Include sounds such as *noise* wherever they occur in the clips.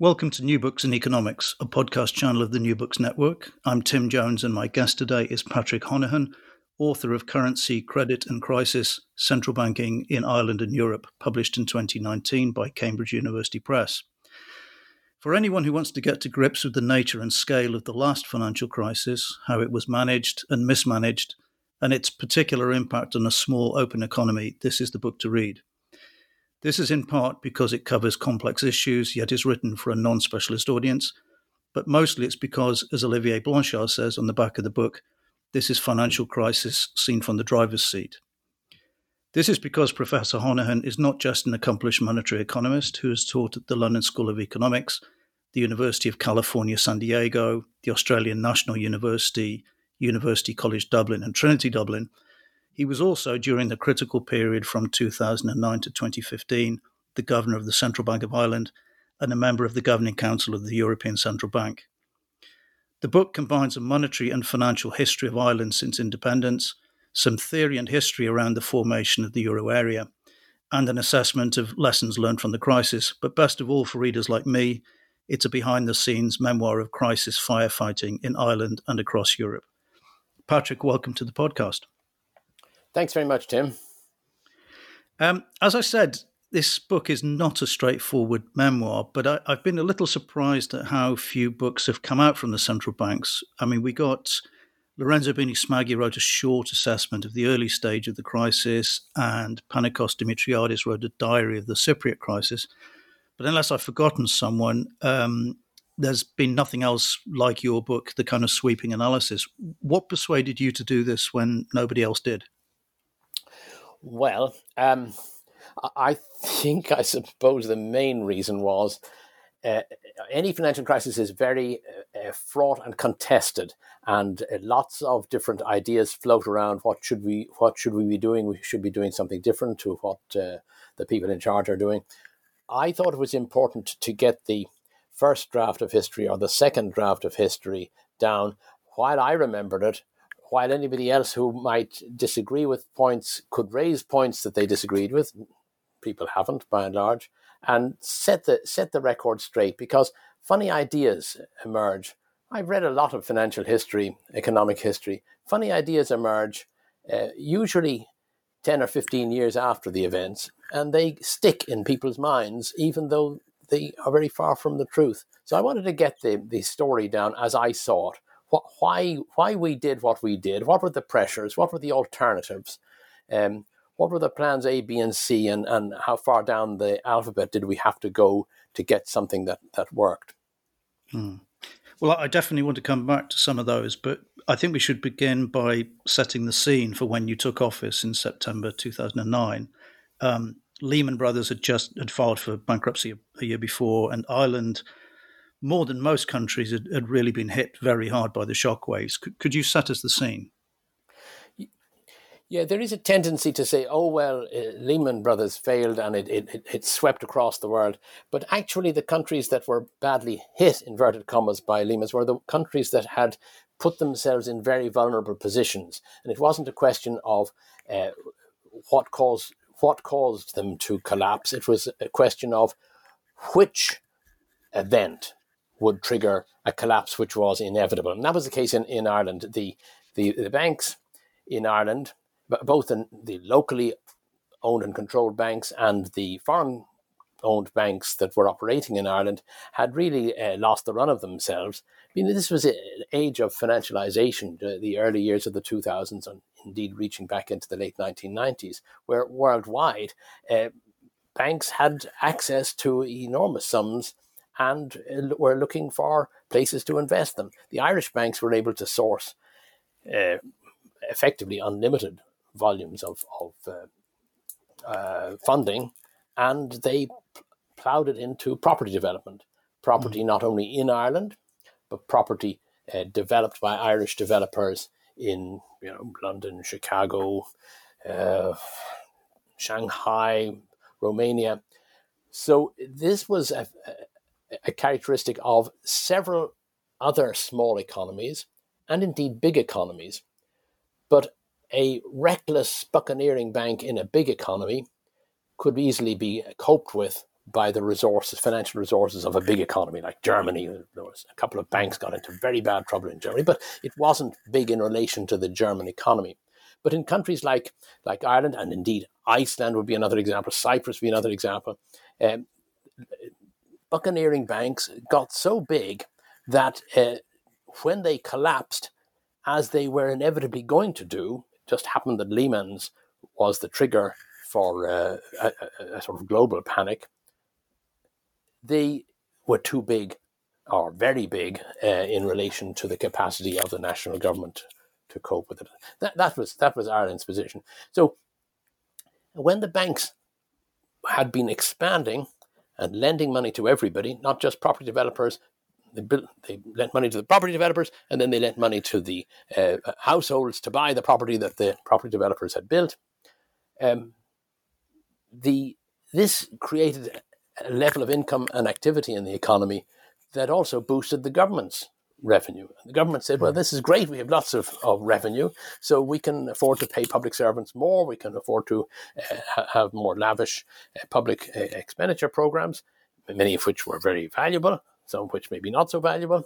Welcome to New Books in Economics, a podcast channel of the New Books Network. I'm Tim Jones, and my guest today is Patrick Honohan, author of Currency, Credit and Crisis Central Banking in Ireland and Europe, published in 2019 by Cambridge University Press. For anyone who wants to get to grips with the nature and scale of the last financial crisis, how it was managed and mismanaged, and its particular impact on a small open economy, this is the book to read. This is in part because it covers complex issues, yet is written for a non specialist audience, but mostly it's because, as Olivier Blanchard says on the back of the book, this is financial crisis seen from the driver's seat. This is because Professor Honohan is not just an accomplished monetary economist who has taught at the London School of Economics, the University of California, San Diego, the Australian National University, University College Dublin, and Trinity Dublin, he was also, during the critical period from 2009 to 2015, the governor of the Central Bank of Ireland and a member of the Governing Council of the European Central Bank. The book combines a monetary and financial history of Ireland since independence, some theory and history around the formation of the euro area, and an assessment of lessons learned from the crisis. But best of all, for readers like me, it's a behind the scenes memoir of crisis firefighting in Ireland and across Europe. Patrick, welcome to the podcast. Thanks very much, Tim. Um, as I said, this book is not a straightforward memoir, but I, have been a little surprised at how few books have come out from the central banks. I mean, we got Lorenzo Bini Smaghi wrote a short assessment of the early stage of the crisis, and Panicos Demetriades wrote a diary of the Cypriot crisis. But unless I've forgotten someone, um, there's been nothing else like your book, the kind of sweeping analysis. What persuaded you to do this when nobody else did? Well, um, I think I suppose the main reason was uh, any financial crisis is very uh, uh fraught and contested, and uh, lots of different ideas float around. What should we What should we be doing? We should be doing something different to what uh, the people in charge are doing. I thought it was important to get the first draft of history or the second draft of history down while I remembered it while anybody else who might disagree with points could raise points that they disagreed with, people haven't by and large, and set the set the record straight because funny ideas emerge. I've read a lot of financial history, economic history. Funny ideas emerge, uh, usually 10 or 15 years after the events, and they stick in people's minds, even though they are very far from the truth. So I wanted to get the, the story down as I saw it why why we did what we did, what were the pressures, what were the alternatives, um, what were the plans A, B, and C, and, and how far down the alphabet did we have to go to get something that, that worked? Hmm. Well, I definitely want to come back to some of those, but I think we should begin by setting the scene for when you took office in September 2009. Um, Lehman Brothers had just had filed for bankruptcy a, a year before, and Ireland more than most countries, had, had really been hit very hard by the shockwaves. Could, could you set us the scene? Yeah, there is a tendency to say, oh, well, uh, Lehman Brothers failed and it, it, it swept across the world. But actually, the countries that were badly hit, inverted commas, by Lehman were the countries that had put themselves in very vulnerable positions. And it wasn't a question of uh, what, caused, what caused them to collapse, it was a question of which event would trigger a collapse which was inevitable. And that was the case in, in Ireland. The, the, the banks in Ireland, both in the locally owned and controlled banks and the foreign owned banks that were operating in Ireland had really uh, lost the run of themselves. I mean, this was an age of financialization, the, early years of the 2000s, and indeed reaching back into the late 1990s, where worldwide uh, banks had access to enormous sums and uh, were looking for places to invest them. The Irish banks were able to source uh, effectively unlimited volumes of, of uh, uh, funding, and they ploughed it into property development. Property mm. not only in Ireland, but property uh, developed by Irish developers in you know London, Chicago, uh, Shanghai, Romania. So this was a, a characteristic of several other small economies and indeed big economies. But a reckless buccaneering bank in a big economy could easily be coped with by the resources, financial resources of a big economy like Germany. There was a couple of banks got into very bad trouble in Germany, but it wasn't big in relation to the German economy. But in countries like like Ireland and indeed Iceland would be another example, Cyprus would be another example. Um, buccaneering banks got so big that uh, when they collapsed, as they were inevitably going to do, just happened that Lehman's was the trigger for uh, a, a, sort of global panic. They were too big, or very big, uh, in relation to the capacity of the national government to cope with it. That, that was that was Ireland's position. So when the banks had been expanding and lending money to everybody, not just property developers, they, built, they lent money to the property developers and then they lent money to the uh, households to buy the property that the property developers had built. Um, the this created a level of income and activity in the economy that also boosted the government's revenue. The government said, well, this is great. We have lots of, of revenue, so we can afford to pay public servants more. We can afford to uh, have more lavish uh, public uh, expenditure programs, many of which were very valuable some of which maybe not so valuable.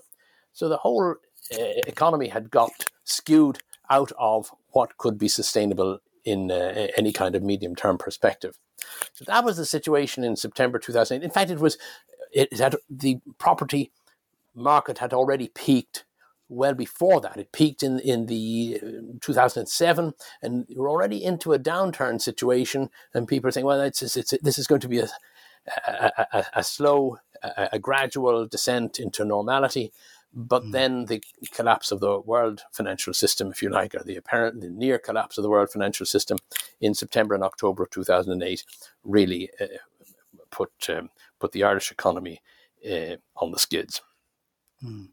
So the whole uh, economy had got skewed out of what could be sustainable in uh, any kind of medium term perspective. So that was the situation in September 2008. In fact, it was it had the property market had already peaked well before that. It peaked in in the uh, 2007, and we're already into a downturn situation. And people are saying, "Well, it's, it's, it's this is going to be a a, a, a slow a, a gradual descent into normality. But mm. then the collapse of the world financial system, if you like, or the apparent, the near collapse of the world financial system in September and October of 2008 really uh, put, um, put the Irish economy uh, on the skids. Mm.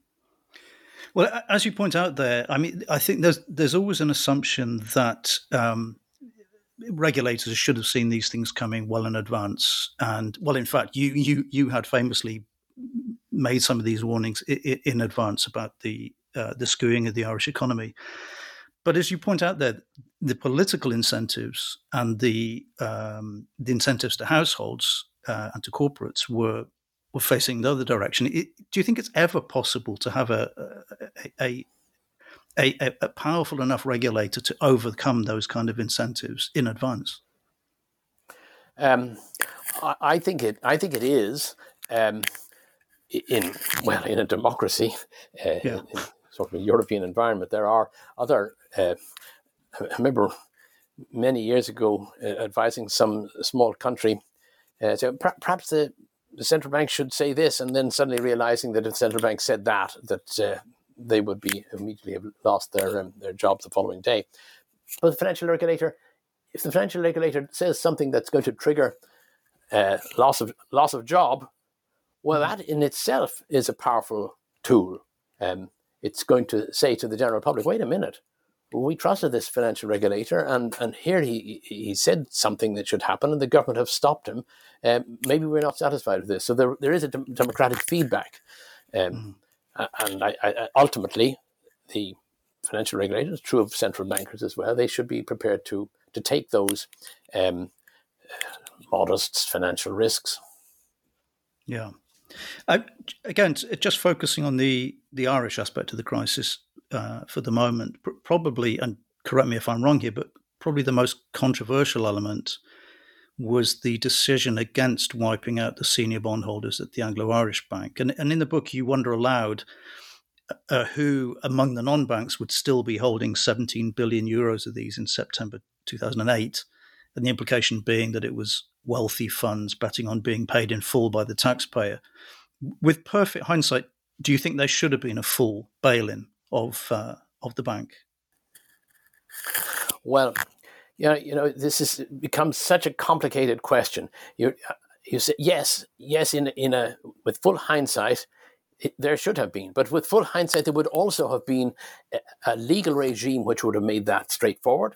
Well, as you point out there, I mean, I think there's there's always an assumption that um, regulators should have seen these things coming well in advance. And well, in fact, you you you had famously made some of these warnings in, in advance about the uh, the skewing of the Irish economy. But as you point out there, the political incentives and the um, the incentives to households uh, and to corporates were were facing the other direction. It, do you think it's ever possible to have a, a, a a, a, powerful enough regulator to overcome those kind of incentives in advance? Um, I, I, think it. I think it is. Um, in well, in a democracy, uh, yeah. in, sort of a European environment, there are other. Uh, I remember many years ago uh, advising some small country. Uh, so perhaps the, the central bank should say this, and then suddenly realizing that if the central bank said that, that uh, they would be immediately have lost their um, their jobs the following day. But the financial regulator, if the financial regulator says something that's going to trigger uh, loss of loss of job, well, that in itself is a powerful tool. Um, it's going to say to the general public, "Wait a minute, we trusted this financial regulator, and and here he he said something that should happen, and the government have stopped him. Um, maybe we're not satisfied with this." So there there is a democratic feedback. Um, mm and I, I, ultimately, the financial regulators, true of central bankers as well, they should be prepared to to take those um, modest financial risks. Yeah. I, again, just focusing on the, the Irish aspect of the crisis uh, for the moment, pr- probably, and correct me if I'm wrong here, but probably the most controversial element was the decision against wiping out the senior bondholders at the Anglo Irish Bank. And, and in the book, you wonder aloud uh, who among the non banks would still be holding 17 billion euros of these in September 2008. And the implication being that it was wealthy funds betting on being paid in full by the taxpayer. With perfect hindsight, do you think there should have been a full bail in of, uh, of the bank? Well, you know, you know, this has become such a complicated question. You, you say yes, yes. In in a with full hindsight, it, there should have been, but with full hindsight, there would also have been a, a legal regime which would have made that straightforward.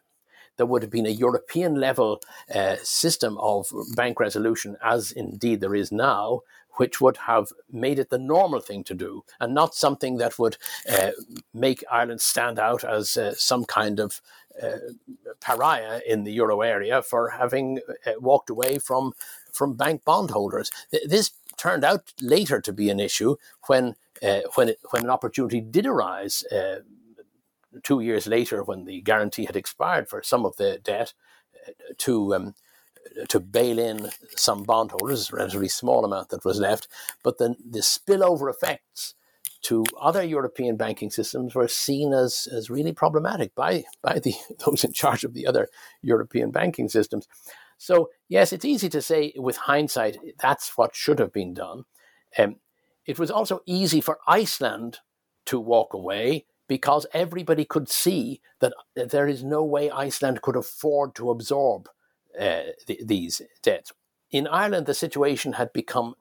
There would have been a European level uh, system of bank resolution, as indeed there is now, which would have made it the normal thing to do and not something that would uh, make Ireland stand out as uh, some kind of uh, pariah in the euro area for having uh, walked away from from bank bondholders. This turned out later to be an issue when uh, when it, when an opportunity did arise uh, two years later when the guarantee had expired for some of the debt uh, to um, to bail in some bondholders, a relatively small amount that was left, but then the spillover effects to other European banking systems were seen as, as really problematic by, by the, *laughs* those in charge of the other European banking systems. So, yes, it's easy to say with hindsight that's what should have been done. Um, it was also easy for Iceland to walk away because everybody could see that there is no way Iceland could afford to absorb uh, th- these debts. In Ireland, the situation had become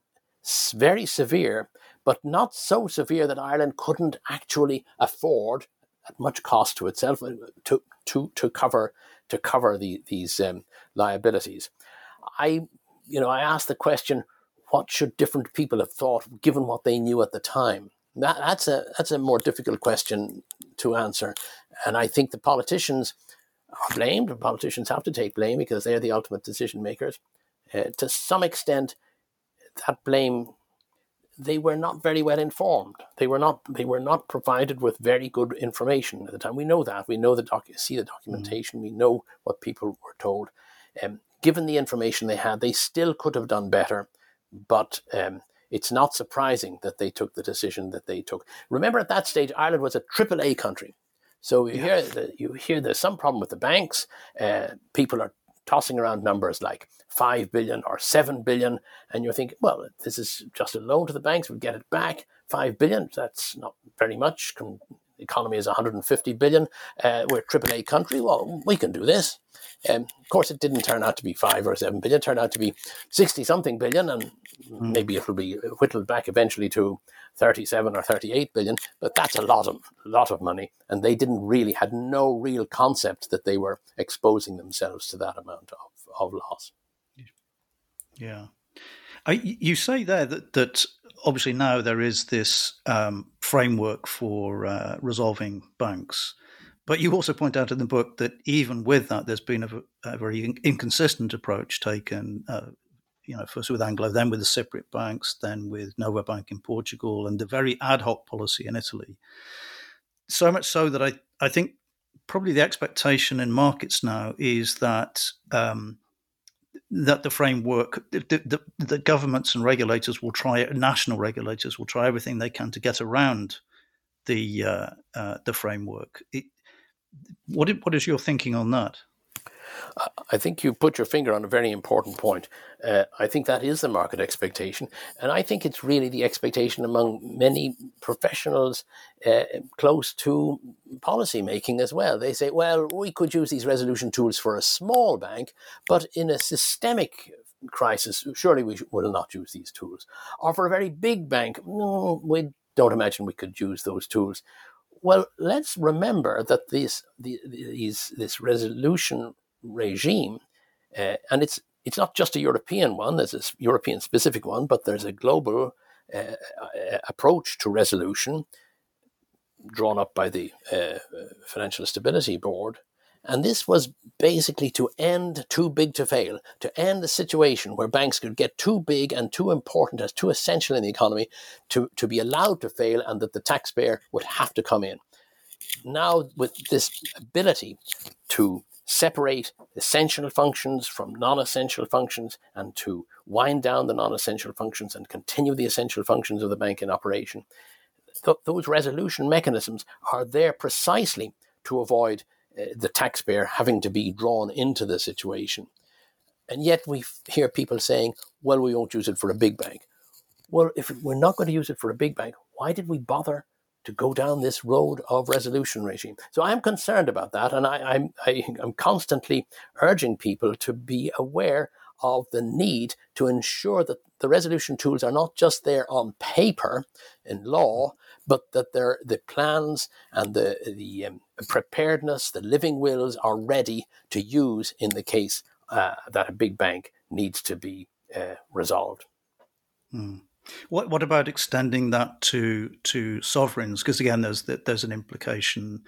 very severe but not so severe that Ireland couldn't actually afford, at much cost to itself, uh, to to to cover to cover the, these um, liabilities. I, you know, I asked the question, what should different people have thought given what they knew at the time? That, that's a that's a more difficult question to answer, and I think the politicians are blamed. Politicians have to take blame because they are the ultimate decision makers. Uh, to some extent, that blame they were not very well informed. They were not they were not provided with very good information at the time. We know that. We know the doc see the documentation. Mm. We know what people were told. Um, given the information they had, they still could have done better. But um, it's not surprising that they took the decision that they took. Remember, at that stage, Ireland was a triple A country. So you yeah. hear that you hear there's some problem with the banks. Uh, people are tossing around numbers like 5 billion or 7 billion, and you're thinking, well, this is just a loan to the banks, we'll get it back. 5 billion, that's not very much. The economy is 150 billion. Uh, we're a AAA country. Well, we can do this. Um, of course, it didn't turn out to be 5 or 7 billion. It turned out to be 60 something billion, and mm. maybe it'll be whittled back eventually to 37 or 38 billion. But that's a lot of, lot of money. And they didn't really, had no real concept that they were exposing themselves to that amount of, of loss. Yeah. I, you say there that, that obviously now there is this um, framework for uh, resolving banks. But you also point out in the book that even with that, there's been a, a very inconsistent approach taken, uh, you know, first with Anglo, then with the Cypriot banks, then with Nova Bank in Portugal, and the very ad hoc policy in Italy. So much so that I, I think probably the expectation in markets now is that um, that the framework, the, the, the, governments and regulators will try, national regulators will try everything they can to get around the uh, uh, the framework. It, what what is your thinking on that? I think you put your finger on a very important point. Uh, I think that is the market expectation. And I think it's really the expectation among many professionals uh, close to policy making as well. They say, well, we could use these resolution tools for a small bank, but in a systemic crisis, surely we will not use these tools. Or for a very big bank, no, we don't imagine we could use those tools. Well, let's remember that these, these, this resolution regime, uh, and it's it's not just a European one. There's a European specific one, but there's a global uh, uh, approach to resolution drawn up by the uh, Financial Stability Board. And this was basically to end too big to fail, to end the situation where banks could get too big and too important as too essential in the economy to, to be allowed to fail and that the taxpayer would have to come in. Now, with this ability to separate essential functions from non essential functions and to wind down the non essential functions and continue the essential functions of the bank in operation. Th- those resolution mechanisms are there precisely to avoid uh, the taxpayer having to be drawn into the situation. And yet we f- hear people saying, well, we won't use it for a big bank. Well, if we're not going to use it for a big bank, why did we bother to go down this road of resolution regime. So I'm concerned about that, and I, I'm I, am i am constantly urging people to be aware of the need to ensure that the resolution tools are not just there on paper in law, but that they're, the plans and the, the um, preparedness, the living wills are ready to use in the case uh, that a big bank needs to be uh, resolved. Mm. What what about extending that to to sovereigns? Because again, there's there's an implication.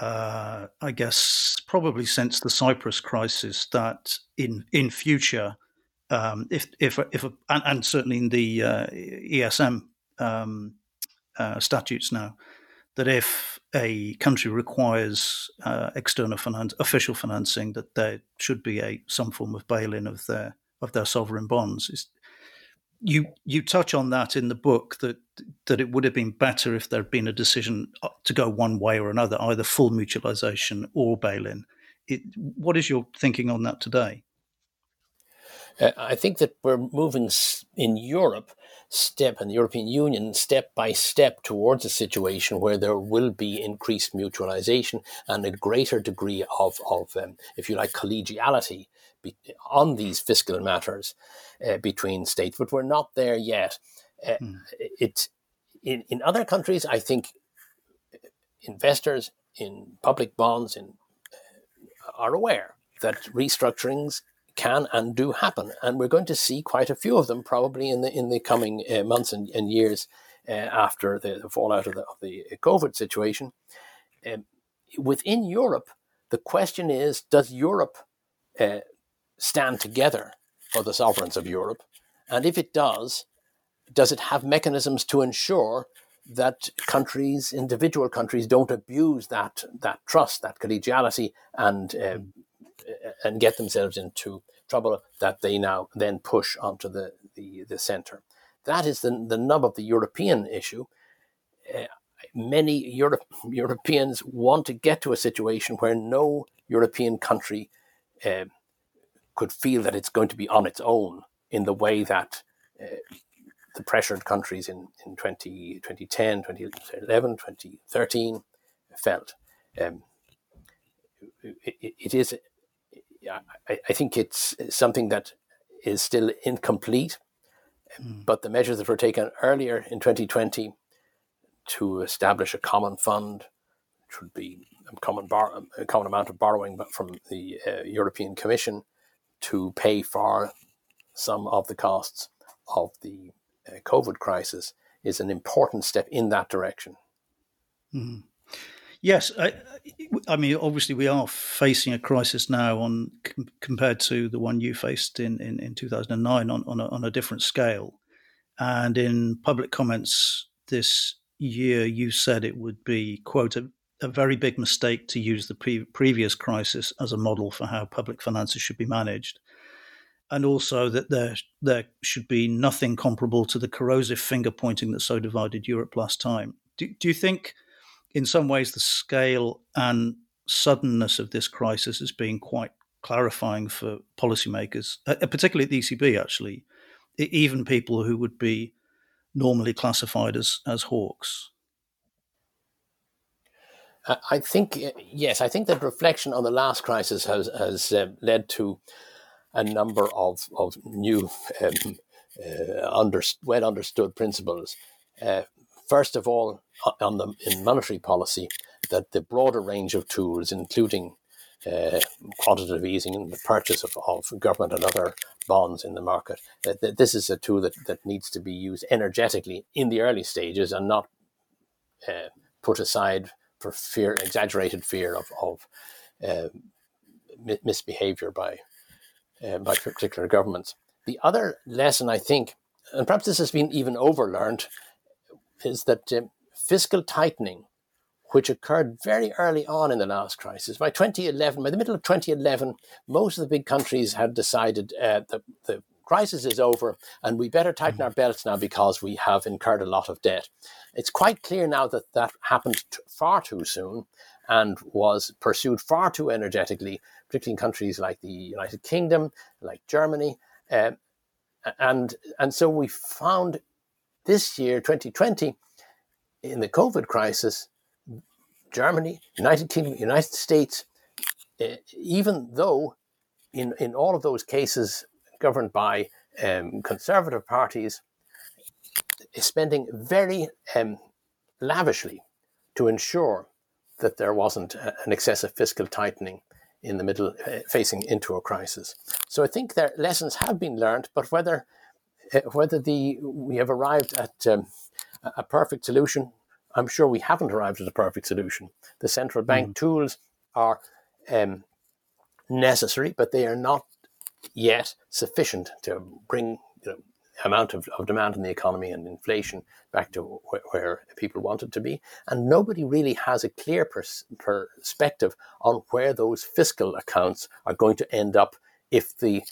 Uh, I guess probably since the Cyprus crisis that in in future, um, if if if and, and, certainly in the uh, ESM um, uh, statutes now, that if a country requires uh, external finance, official financing, that there should be a some form of bail-in of their of their sovereign bonds. Is, you you touch on that in the book that that it would have been better if there had been a decision uh, to go one way or another, either full mutualization or bail-in. It, what is your thinking on that today? Uh, I think that we're moving in Europe step and the European Union step by step towards a situation where there will be increased mutualization and a greater degree of, of um, if you like, collegiality be, on these fiscal matters uh, between states, but we're not there yet. Uh, mm. It in in other countries, I think investors in public bonds in, uh, are aware that restructurings can and do happen, and we're going to see quite a few of them probably in the in the coming uh, months and, and years uh, after the, the, fallout of the, of the COVID situation. Um, within Europe, the question is: Does Europe uh, stand together for the sovereigns of Europe? And if it does, does it have mechanisms to ensure that countries, individual countries, don't abuse that that trust, that collegiality, and um, and get themselves into trouble that they now then push onto the the, the centre? That is the the nub of the European issue. Uh, many Europe, Europeans want to get to a situation where no European country uh, could feel that it's going to be on its own in the way that uh, the pressured countries in, in 20, 2010, 2011, 2013 felt. Um, it, it is, I, I, think it's something that is still incomplete, mm. but the measures that were taken earlier in 2020 to establish a common fund, which would be a common, bar, a common amount of borrowing from the uh, European Commission, to pay for some of the costs of the uh, COVID crisis is an important step in that direction. Mm. Yes, I, I, mean, obviously, we are facing a crisis now on com- compared to the one you faced in, in, in 2009 on, on a, on, a, different scale. And in public comments this year, you said it would be, quote, a, a very big mistake to use the pre- previous crisis as a model for how public finances should be managed. And also that there, there should be nothing comparable to the corrosive finger pointing that so divided Europe last time. Do, do you think, in some ways, the scale and suddenness of this crisis has been quite clarifying for policymakers, uh, particularly at the ECB, actually, even people who would be normally classified as, as hawks? I think yes, I think that reflection on the last crisis has has uh, led to a number of of new, um, uh, under, well understood principles. Uh, first of all, on the in monetary policy, that the broader range of tools, including quantitative easing and the purchase of, of government and other bonds in the market, this is a tool that, that needs to be used energetically in the early stages and not put aside for fear, exaggerated fear of, of uh, misbehavior by uh, by particular governments. The other lesson, I think, and perhaps this has been even overlearned, is that um, fiscal tightening, which occurred very early on in the last crisis, by 2011, by the middle of 2011, most of the big countries had decided uh, that the crisis is over and we better tighten our belts now because we have incurred a lot of debt. It's quite clear now that that happened far too soon and was pursued far too energetically, particularly in countries like the United Kingdom, like Germany. Uh, and, and so we found this year, 2020, in the COVID crisis, Germany, United Kingdom, United States, uh, even though in, in all of those cases governed by um, conservative parties is spending very um, lavishly to ensure that there wasn't an excessive fiscal tightening in the middle, uh, facing into a crisis. So I think their lessons have been learned, but whether uh, whether the we have arrived at um, a perfect solution, I'm sure we haven't arrived at a perfect solution. The central bank mm. tools are um, necessary, but they are not yet sufficient to bring you know, amount of, of demand in the economy and inflation back to wh- where people want it to be. And nobody really has a clear pers- perspective on where those fiscal accounts are going to end up if the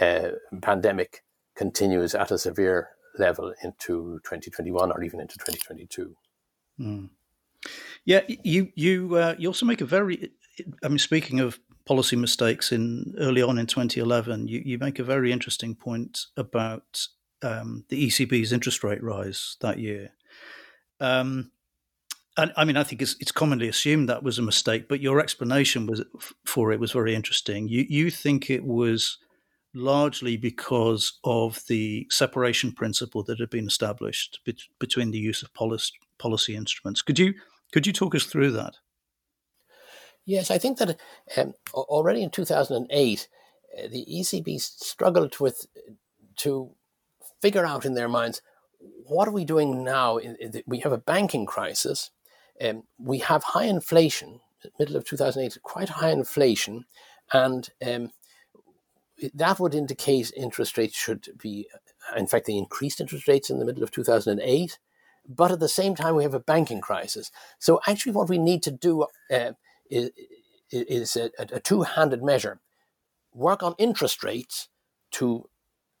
uh, pandemic continues at a severe level into 2021 or even into 2022. Mm. Yeah, you you uh, you also make a very. I mean, speaking of policy mistakes in early on in 2011, you, you make a very interesting point about um, the ECB's interest rate rise that year. Um, and I mean, I think it's, it's commonly assumed that was a mistake, but your explanation was for it was very interesting. You you think it was largely because of the separation principle that had been established be- between the use of policy, policy instruments. Could you could you talk us through that? Yes, I think that um, already in 2008, uh, the ECB struggled with to figure out in their minds what are we doing now? We have a banking crisis. Um, we have high inflation, middle of 2008, quite high inflation, and um, that would indicate interest rates should be, in fact, they increased interest rates in the middle of 2008. But at the same time, we have a banking crisis. So, actually, what we need to do uh, is, a, a two handed measure work on interest rates to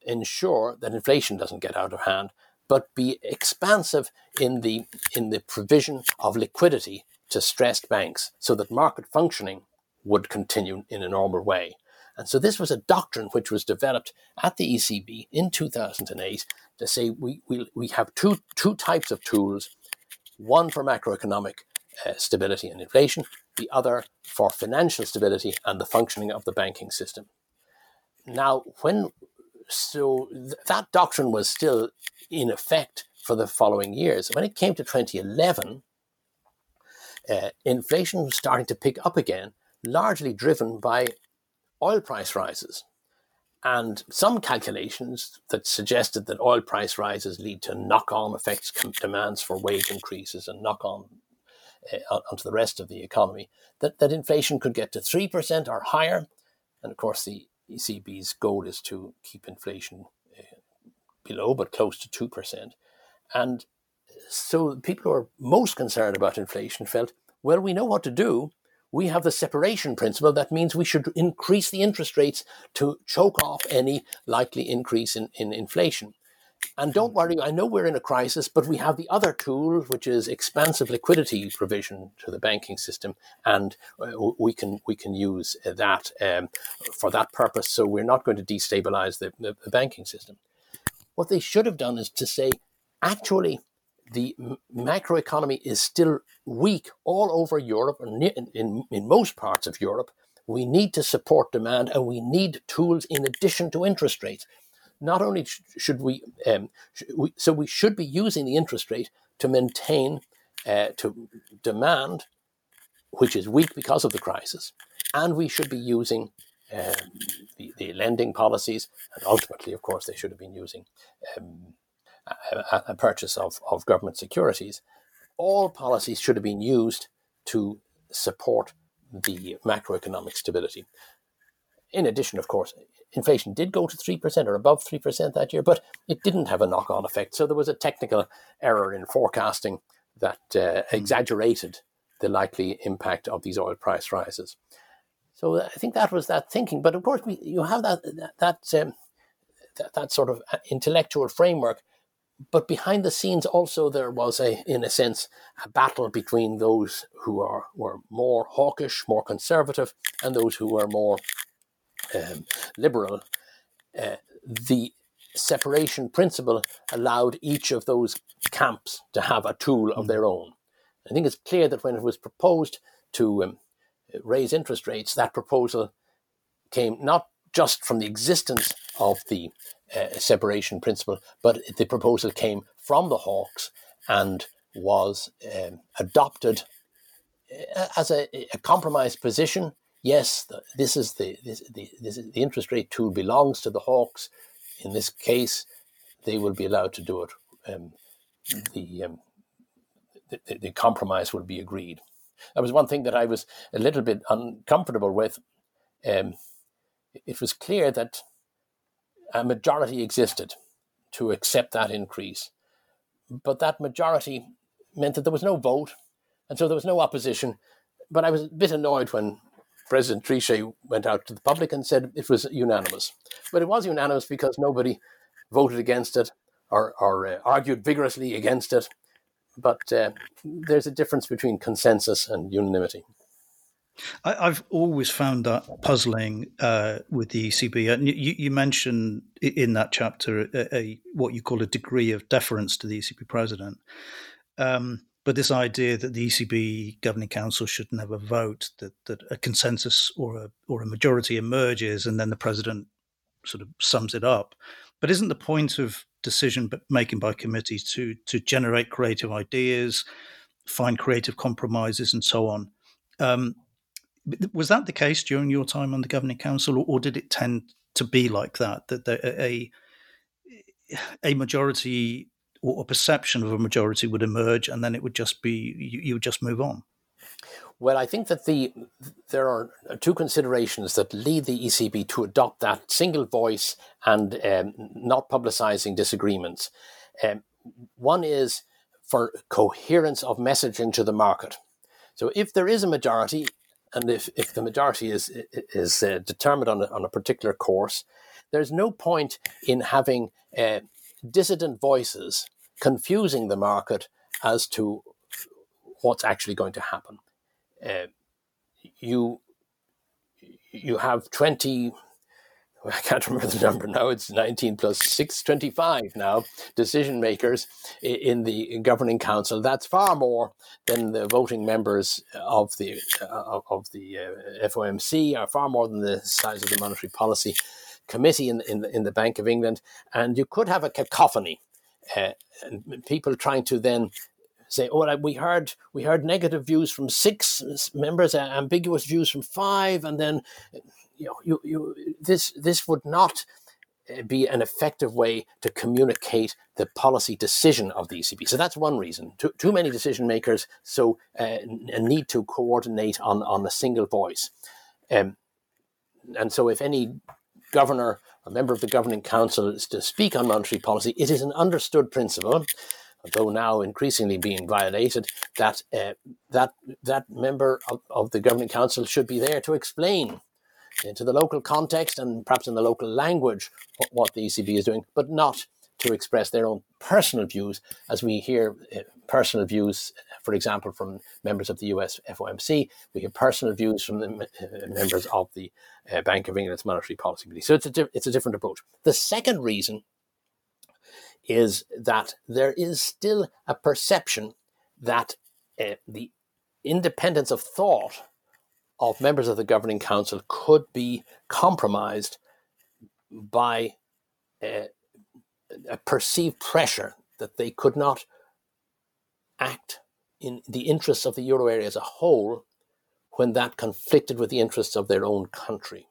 ensure that inflation doesn't get out of hand, but be expansive in the in the provision of liquidity to stressed banks so that market functioning would continue in a normal way. And so this was a doctrine which was developed at the ECB in 2008 to say we, we, we have two, two types of tools, one for macroeconomic uh, stability and inflation, the other for financial stability and the functioning of the banking system. Now, when so th- that doctrine was still in effect for the following years. When it came to 2011, uh, inflation was starting to pick up again, largely driven by oil price rises. And some calculations that suggested that oil price rises lead to knock on effects, demands for wage increases, and knock on uh, onto the rest of the economy, that, that inflation could get to 3% or higher. And of course, the ECB's goal is to keep inflation uh, below but close to 2%. And so people who are most concerned about inflation felt, well, we know what to do. We have the separation principle. That means we should increase the interest rates to choke off any likely increase in, in inflation. And don't worry, I know we're in a crisis, but we have the other tool, which is expansive liquidity provision to the banking system, and uh, we can we can use that um, for that purpose. So we're not going to destabilize the, the, the banking system. What they should have done is to say, actually, the macroeconomy is still weak all over Europe and in, in, in most parts of Europe. We need to support demand and we need tools in addition to interest rates not only should we, um, we, so we should be using the interest rate to maintain, uh, to demand, which is weak because of the crisis, and we should be using um, the, the, lending policies, and ultimately, of course, they should have been using um, a, a, purchase of, of government securities. All policies should have been used to support the macroeconomic stability. In addition, of course, inflation did go to 3% or above 3% that year, but it didn't have a knock on effect. So there was a technical error in forecasting that uh, hmm. exaggerated the likely impact of these oil price rises. So I think that was that thinking. But of course, we, you have that, that, that, um, that, that sort of uh, intellectual framework. But behind the scenes, also there was a, in a sense, a battle between those who are were more hawkish, more conservative, and those who were more um, liberal, uh, the separation principle allowed each of those camps to have a tool of their own. I think it's clear that when it was proposed to um, raise interest rates, that proposal came not just from the existence of the uh, separation principle, but the proposal came from the Hawks and was um, adopted uh, as a, a compromise position. Yes, the, this is the this, the, this is, the interest rate tool belongs to the Hawks. In this case, they will be allowed to do it. Um, the, um, the, the compromise will be agreed. That was one thing that I was a little bit uncomfortable with. Um, it was clear that a majority existed to accept that increase, but that majority meant that there was no vote, and so there was no opposition. But I was a bit annoyed when President Trichet went out to the public and said it was unanimous. But it was unanimous because nobody voted against it or, or uh, argued vigorously against it. But uh, there's a difference between consensus and unanimity. I, have always found that puzzling uh, with the ECB. And you, you, mentioned in that chapter a, a, what you call a degree of deference to the ECB president. Um, but this idea that the ECB governing council should never vote, that, that a consensus or a or a majority emerges, and then the president sort of sums it up. But isn't the point of decision making by committees to to generate creative ideas, find creative compromises, and so on? Um, was that the case during your time on the governing council, or, or did it tend to be like that? That the, a a majority or a perception of a majority would emerge, and then it would just be you, you would just move on. Well, I think that the there are two considerations that lead the ECB to adopt that single voice and um, not publicising disagreements. Um, one is for coherence of messaging to the market. So, if there is a majority, and if, if the majority is is uh, determined on a, on a particular course, there's no point in having uh, dissident voices confusing the market as to what's actually going to happen. Uh, you you have 20 *laughs* I can't remember the number now. It's 19 plus 6, 25 now, decision makers in the governing council. That's far more than the voting members of the uh, of the uh, FOMC, are far more than the size of the Monetary Policy Committee in, in, in the Bank of England. And you could have a cacophony, uh, and people trying to then say, "Oh, we heard we heard negative views from six members, ambiguous views from five, and then." you know, you, you, this, this would not uh, be an effective way to communicate the policy decision of the ECB. So that's one reason. Too, too many decision makers, so uh, a need to coordinate on, on a single voice. Um, and so if any governor a member of the governing council is to speak on monetary policy, it is an understood principle, though now increasingly being violated, that uh, that that member of, of the governing council should be there to explain into the local context and perhaps in the local language what, what the ECB is doing, but not to express their own personal views, as we hear uh, personal views, for example, from members of the US FOMC. We hear personal views from the uh, members of the uh, Bank of England's Monetary Policy Committee. So it's a, it's a different approach. The second reason is that there is still a perception that uh, the independence of thought of members of the governing council could be compromised by a, a perceived pressure that they could not act in the interests of the euro area as a whole when that conflicted with the interests of their own country.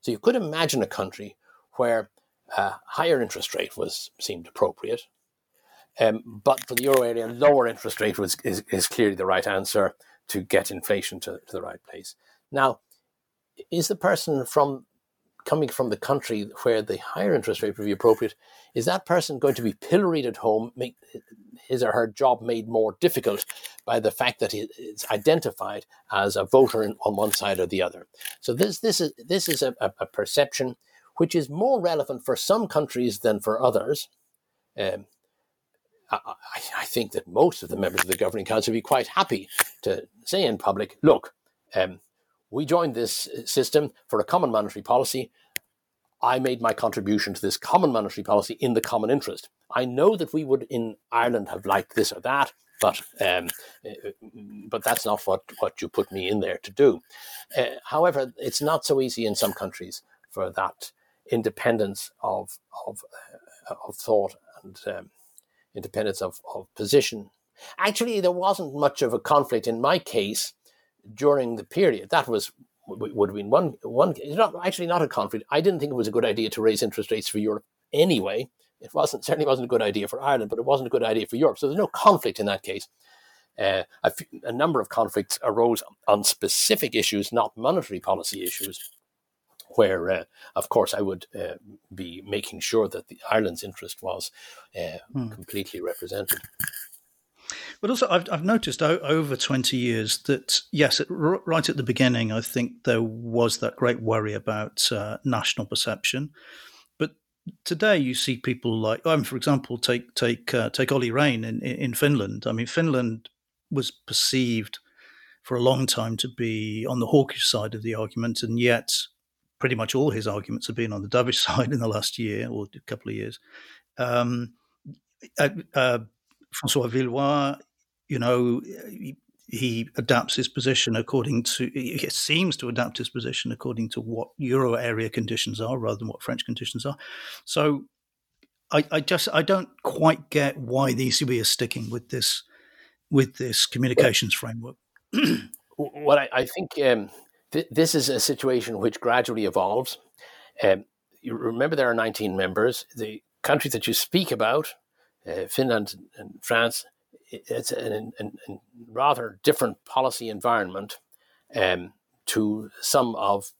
So you could imagine a country where a higher interest rate was seemed appropriate, um, but for the euro area, lower interest rate was is, is clearly the right answer to get inflation to, to the right place. Now, is the person from coming from the country where the higher interest rate would be appropriate, is that person going to be pilloried at home, make his or her job made more difficult by the fact that he is identified as a voter on one side or the other? So this this is this is a, a perception which is more relevant for some countries than for others. Um, I, I, think that most of the members of the governing council would be quite happy to say in public, look, um, we joined this system for a common monetary policy. I made my contribution to this common monetary policy in the common interest. I know that we would in Ireland have liked this or that, but um, uh, but that's not what, what you put me in there to do. Uh, however, it's not so easy in some countries for that independence of of uh, of thought and um, independence of, of position. Actually, there wasn't much of a conflict in my case during the period. That was would have been one one It's not, actually not a conflict. I didn't think it was a good idea to raise interest rates for Europe anyway. It wasn't certainly wasn't a good idea for Ireland, but it wasn't a good idea for Europe. So there's no conflict in that case. Uh, a, f- a number of conflicts arose on specific issues, not monetary policy issues, where, uh, of course, I would uh, be making sure that the Ireland's interest was uh, hmm. completely represented. But also, I've, I've noticed over 20 years that, yes, right at the beginning, I think there was that great worry about uh, national perception. But today, you see people like, um, for example, take take uh, take Olli Rehn in, in Finland. I mean, Finland was perceived for a long time to be on the hawkish side of the argument, and yet pretty much all his arguments have been on the dovish *laughs* side in the last year or a couple of years. Um, uh, uh, Francois Villeroy, you know, he, he, adapts his position according to, he seems to adapt his position according to what Euro area conditions are rather than what French conditions are. So I, I just, I don't quite get why the ECB is sticking with this, with this communications framework. *clears throat* well, I, I think um, th- this is a situation which gradually evolves. Um, you remember there are 19 members. The countries that you speak about uh, Finland and France, it's a rather different policy environment um, to some of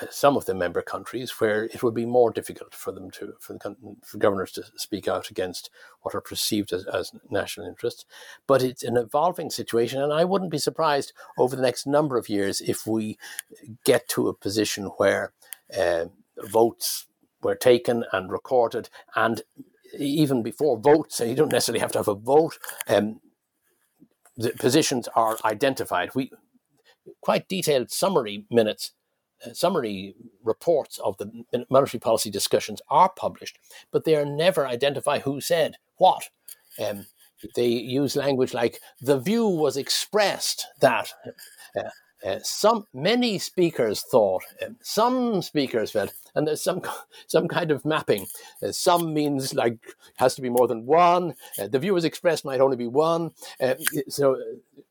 uh, some of the member countries where it would be more difficult for them to for, the, for governors to speak out against what are perceived as, as, national interests. But it's an evolving situation and i wouldn't be surprised over the next number of years if we get to a position where uh, votes were taken and recorded and even before votes, so you don't necessarily have to have a vote. Um, the positions are identified. We quite detailed summary minutes, uh, summary reports of the monetary policy discussions are published, but they are never identify who said what. Um, they use language like the view was expressed that. Uh, uh, some many speakers thought, uh, some speakers felt, and there's some *laughs* some kind of mapping. Uh, some means like has to be more than one. Uh, the view expressed might only be one. Uh, so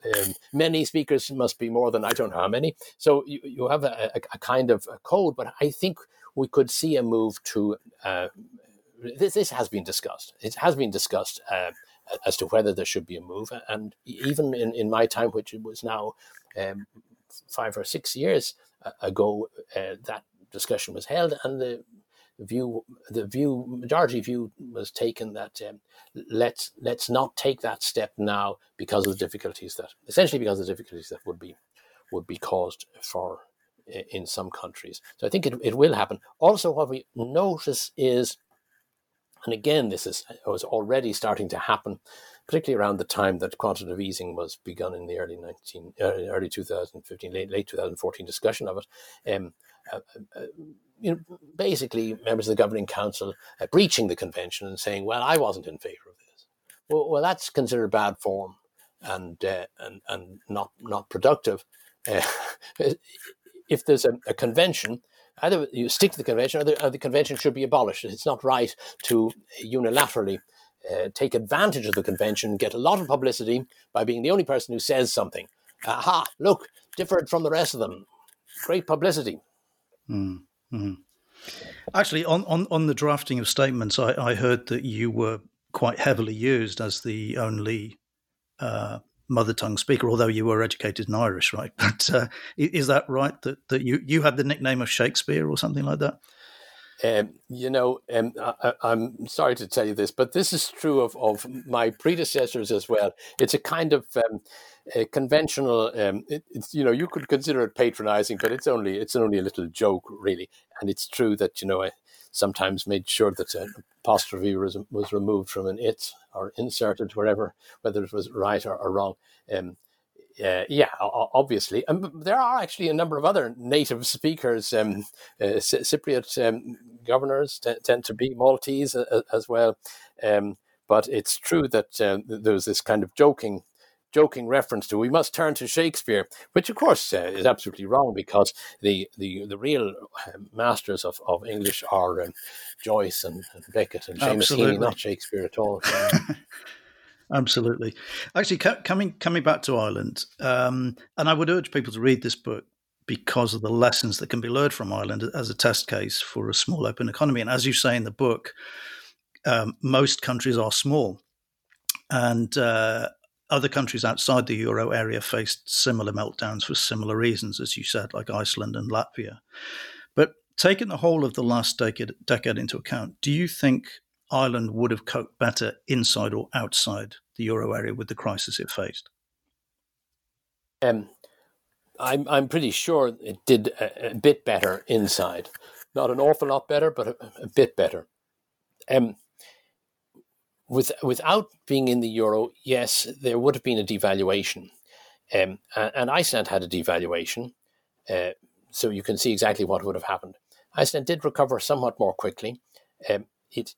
um, many speakers must be more than I don't know how many. So you, you have a, a, a kind of a code, but I think we could see a move to this. This has been discussed. It has been discussed as to whether there should be a move. And even in, in my time, which was now um, five or six years uh, ago, uh, that discussion was held, and the view, the view, majority view was taken that um, let's let's not take that step now because of the difficulties that, essentially because of the difficulties that would be would be caused for in some countries. So I think it, it will happen. Also, what we notice is, and again, this is was already starting to happen particularly around the time that quantitative easing was begun in the early 19, uh, early 2015, late, late 2014 discussion of it. Um, uh, uh, you know, basically, members of the governing council uh, breaching the convention and saying, "Well, I wasn't in favour of this." Well, well, that's considered bad form and uh, and and not not productive. Uh, *laughs* if there's a, a convention either you stick to the convention or the, or the, convention should be abolished. It's not right to unilaterally uh, take advantage of the convention, get a lot of publicity by being the only person who says something. Aha, look, differed from the rest of them. Great publicity. Mm-hmm. Actually, on, on, on the drafting of statements, I, I heard that you were quite heavily used as the only uh, mother tongue speaker, although you were educated in Irish, right? *laughs* But uh, is that right that, that you, you had the nickname of Shakespeare or something like that? Um, you know, um, I, am sorry to tell you this, but this is true of, of my predecessors as well. It's a kind of um, a conventional. Um, it, it's you know you could consider it patronizing, but it's only it's only a little joke really. And it's true that you know I sometimes made sure that an apostrophe was, was removed from an it or inserted wherever, whether it was right or, or wrong. Um, uh, yeah, obviously. And there are actually a number of other native speakers. Um, uh, Cypriot um, governors t- tend to be Maltese uh, as well. Um, but it's true that uh, there was this kind of joking joking reference to we must turn to Shakespeare, which of course uh, is absolutely wrong because the the, the real uh, masters of, of English are um, Joyce and, and, Beckett and Seamus Heaney, not Shakespeare at all. *laughs* *laughs* Absolutely. Actually, coming coming back to Ireland, um, and I would urge people to read this book because of the lessons that can be learned from Ireland as a test case for a small open economy. And as you say in the book, um, most countries are small, and uh, other countries outside the euro area faced similar meltdowns for similar reasons, as you said, like Iceland and Latvia. But taking the whole of the last decade, decade into account, do you think Ireland would have coped better inside or outside the euro area with the crisis it faced? Um, I'm I'm pretty sure it did a, a, bit better inside, not an awful lot better, but a, a bit better. Um, with without being in the euro, yes, there would have been a devaluation, um, and, and, Iceland had a devaluation, uh, so you can see exactly what would have happened. Iceland did recover somewhat more quickly. Um, it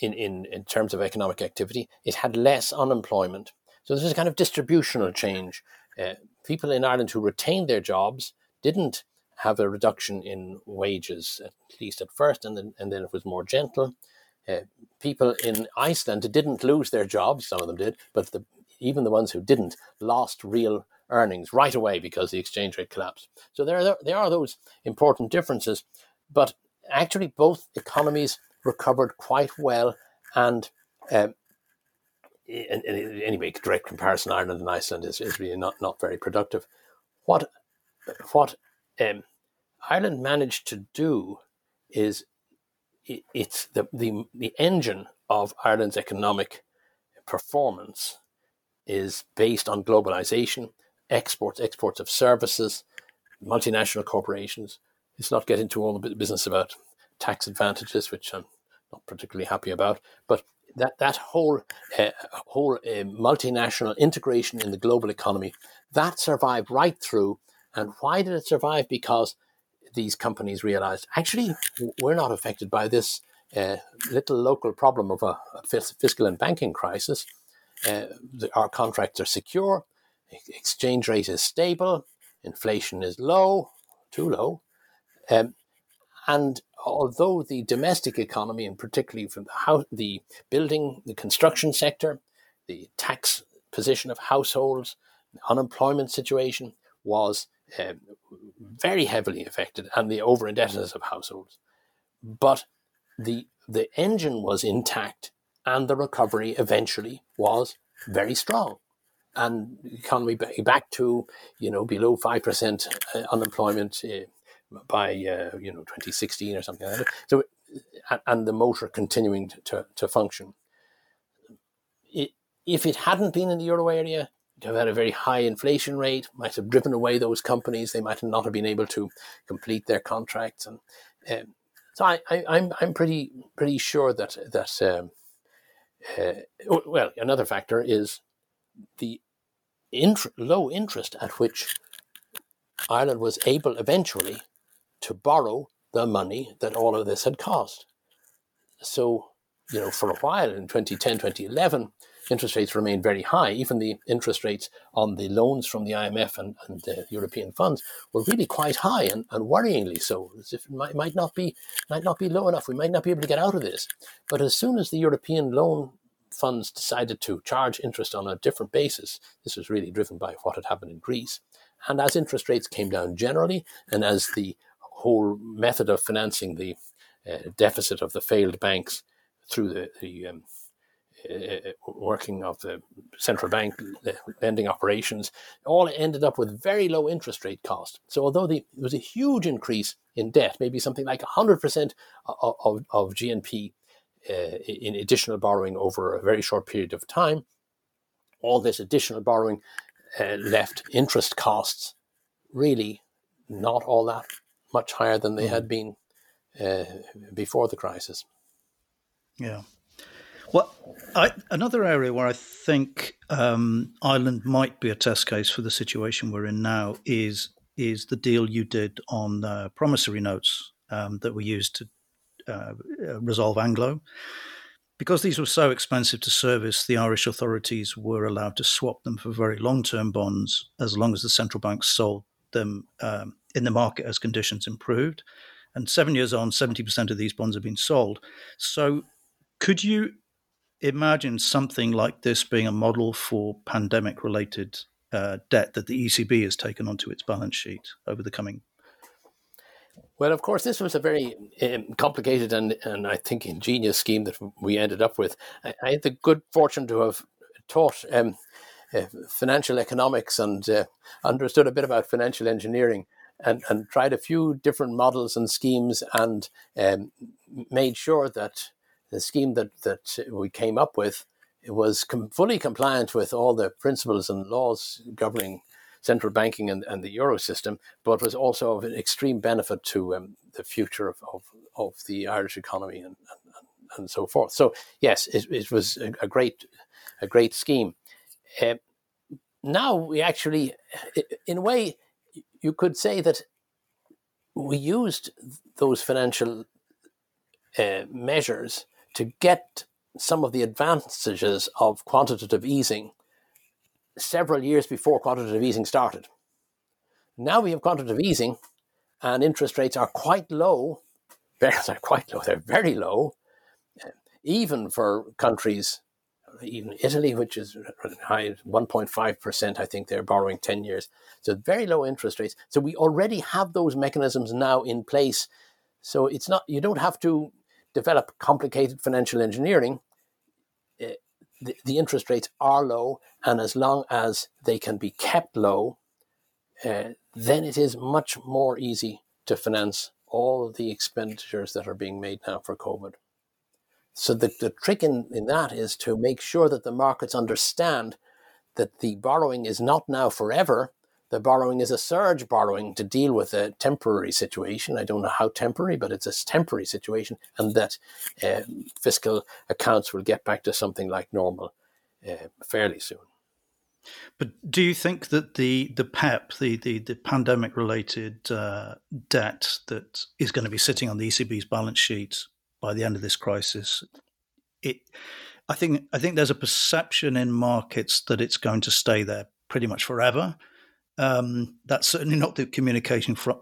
in, in, in terms of economic activity, it had less unemployment. So this there's a kind of distributional change. Uh, people in Ireland who retained their jobs didn't have a reduction in wages, at least at first, and then, and then it was more gentle. Uh, people in Iceland didn't lose their jobs, some of them did, but the, even the ones who didn't lost real earnings right away because the exchange rate collapsed. So there are, there are those important differences, but actually both economies recovered quite well. And um, anyway, direct comparison Ireland and Iceland is, is really not, not very productive. What what um, Ireland managed to do is it, it's the, the the engine of Ireland's economic performance is based on globalization, exports, exports of services, multinational corporations. It's not getting into all the business about tax advantages, which I'm not particularly happy about. But that that whole uh, whole uh, multinational integration in the global economy that survived right through. And why did it survive? Because these companies realized actually we're not affected by this uh, little local problem of a, fiscal and banking crisis. The, our contracts are secure, exchange rate is stable, inflation is low, too low, um, and although the domestic economy, and particularly from the, house, the building, the construction sector, the tax position of households, the unemployment situation was uh, very heavily affected, and the over indebtedness of households. But the the engine was intact, and the recovery eventually was very strong, and economy back to you know below five percent uh, unemployment. Uh, by uh, you know 2016 or something like that. So, and the motor continuing to, to function. It, if it hadn't been in the euro area, it have had a very high inflation rate, might have driven away those companies. They might not have been able to complete their contracts, and um, so I, am I'm, I'm pretty pretty sure that that um, uh, well another factor is the int- low interest at which Ireland was able eventually to borrow the money that all of this had cost. So, you know, for a while in 2010, 2011, interest rates remained very high. Even the interest rates on the loans from the IMF and, and the European funds were really quite high and, and worryingly so. As if it might, might not be might not be low enough. We might not be able to get out of this. But as soon as the European loan funds decided to charge interest on a different basis, this was really driven by what had happened in Greece. And as interest rates came down generally, and as the whole method of financing the uh, deficit of the failed banks through the, the um, uh, working of the central bank lending operations all ended up with very low interest rate cost. So although the, there was a huge increase in debt, maybe something like 100% of, of, of GNP uh, in additional borrowing over a very short period of time, all this additional borrowing uh, left interest costs really not all that much higher than they mm. had been uh, before the crisis. Yeah. Well, I, another area where I think um, Ireland might be a test case for the situation we're in now is is the deal you did on uh, promissory notes um, that were used to uh, resolve Anglo. Because these were so expensive to service, the Irish authorities were allowed to swap them for very long term bonds as long as the central bank sold them um, in the market as conditions improved. And seven years on, 70% of these bonds have been sold. So, could you imagine something like this being a model for pandemic related uh, debt that the ECB has taken onto its balance sheet over the coming well, of course, this was a very um, complicated and, and I think ingenious scheme that we ended up with. I, I had the good fortune to have taught um, financial economics and uh, understood a bit about financial engineering and, and tried a few different models and schemes and um, made sure that the scheme that, that we came up with was com- fully compliant with all the principles and laws governing central banking and, and the euro system, but was also of an extreme benefit to um, the future of, of, of, the Irish economy and, and, and so forth. So yes, it, it was a, a, great a great scheme. Uh, now we actually, in a way, you could say that we used those financial uh, measures to get some of the advantages of quantitative easing several years before quantitative easing started. Now we have quantitative easing, and interest rates are quite low. *laughs* They're quite low. They're very low, even for countries, even Italy, which is high, 1.5%, I think they're borrowing 10 years. So very low interest rates. So we already have those mechanisms now in place. So it's not, you don't have to develop complicated financial engineering the, the interest rates are low, and as long as they can be kept low, uh, then it is much more easy to finance all the expenditures that are being made now for COVID. So the, the trick in, in that is to make sure that the markets understand that the borrowing is not now forever, the borrowing is a surge borrowing to deal with a temporary situation. I don't know how temporary, but it's a temporary situation, and that uh, fiscal accounts will get back to something like normal uh, fairly soon. But do you think that the the PEPP, the the, the pandemic related uh, debt that is going to be sitting on the ECB's balance sheet by the end of this crisis, it, I think I think there's a perception in markets that it's going to stay there pretty much forever. Um, that's certainly not the communication from,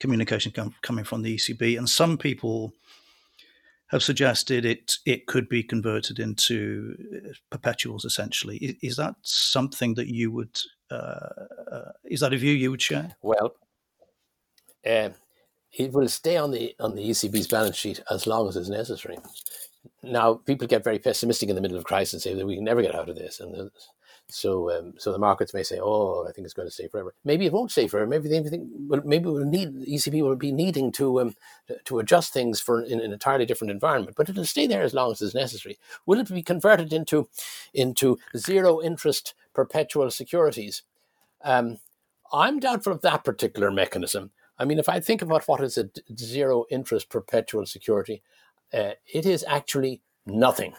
communication com- coming from the ECB, and some people have suggested it it could be converted into uh, perpetuals. Essentially, is, is that something that you would? Uh, uh, is that a view you would share? Well, uh, it will stay on the on the ECB's balance sheet as long as it's necessary. Now, people get very pessimistic in the middle of crisis and say that we can never get out of this, and so, um, so the markets may say, "Oh, I think it's going to stay forever." Maybe it won't stay forever. Maybe they well, maybe we'll need the ECB will be needing to um, to adjust things for in an entirely different environment, but it'll stay there as long as is necessary. Will it be converted into into zero interest perpetual securities? Um, I'm doubtful of that particular mechanism. I mean, if I think about what is a zero interest perpetual security, uh, it is actually nothing.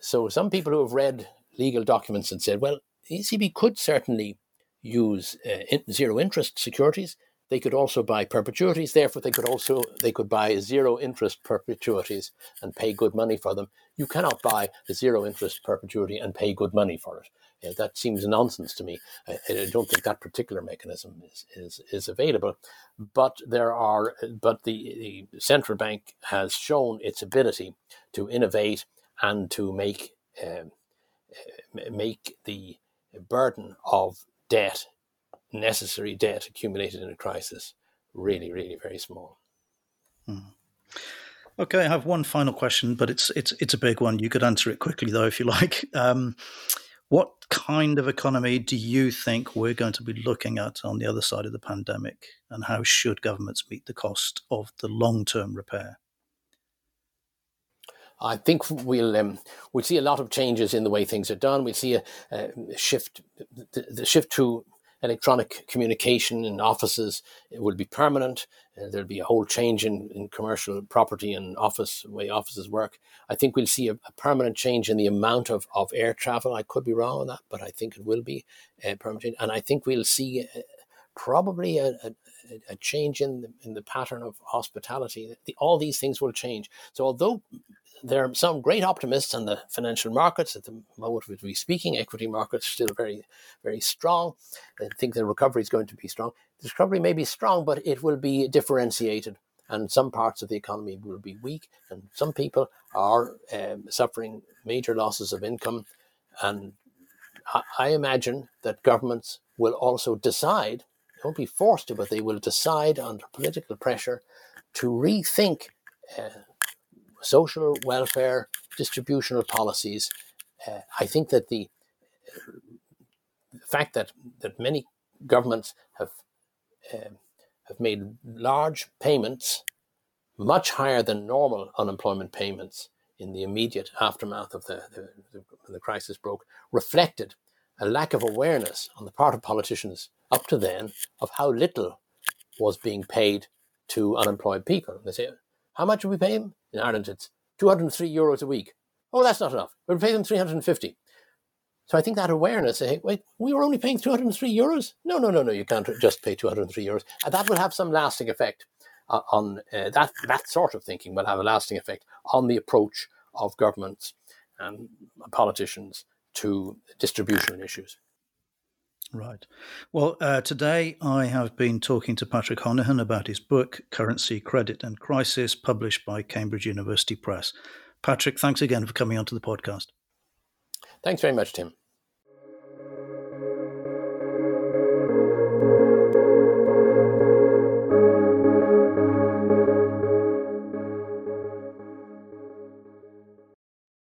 So some people who have read legal documents and said, well, the ECB could certainly use uh, in zero interest securities. They could also buy perpetuities. Therefore, they could also they could buy zero interest perpetuities and pay good money for them. You cannot buy a zero interest perpetuity and pay good money for it. Uh, that seems nonsense to me. I, I, don't think that particular mechanism is, is, is available. But there are. But the, the central bank has shown its ability to innovate and to make. Um, make the burden of debt, necessary debt accumulated in a crisis, really, really very small. Hmm. Okay, I have one final question, but it's it's it's a big one. You could answer it quickly though, if you like. Um, what kind of economy do you think we're going to be looking at on the other side of the pandemic, and how should governments meet the cost of the long term repair? I think we'll um, we'll see a lot of changes in the way things are done. We'll see a, a shift, the, the, shift to electronic communication in offices will be permanent. Uh, there'll be a whole change in, in commercial property and office way offices work. I think we'll see a, a, permanent change in the amount of, of air travel. I could be wrong on that, but I think it will be uh, permanent. And I think we'll see uh, probably a, a, a, change in the, in the pattern of hospitality. The, all these things will change. So although there are some great optimists on the financial markets at the moment we're speaking. Equity markets still very, very strong. I think the recovery is going to be strong. The recovery may be strong, but it will be differentiated, and some parts of the economy will be weak, and some people are um, suffering major losses of income. And I, I imagine that governments will also decide. They won't be forced to, but they will decide under political pressure to rethink. Uh, social welfare distributional policies. Uh, I think that the, the, fact that, that many governments have uh, have made large payments, much higher than normal unemployment payments in the immediate aftermath of the, the, the, crisis broke, reflected a lack of awareness on the part of politicians up to then of how little was being paid to unemployed people. They say, how much do we pay them? In Ireland, it's 203 euros a week. Oh, that's not enough. We'll pay them 350. So I think that awareness, hey, wait, we were only paying 203 euros? No, no, no, no, you can't just pay 203 euros. And that will have some lasting effect uh, on uh, that, that sort of thinking will have a lasting effect on the approach of governments and politicians to distribution issues. Right. Well, uh, today I have been talking to Patrick Honohan about his book, Currency, Credit and Crisis, published by Cambridge University Press. Patrick, thanks again for coming onto the podcast. Thanks very much, Tim.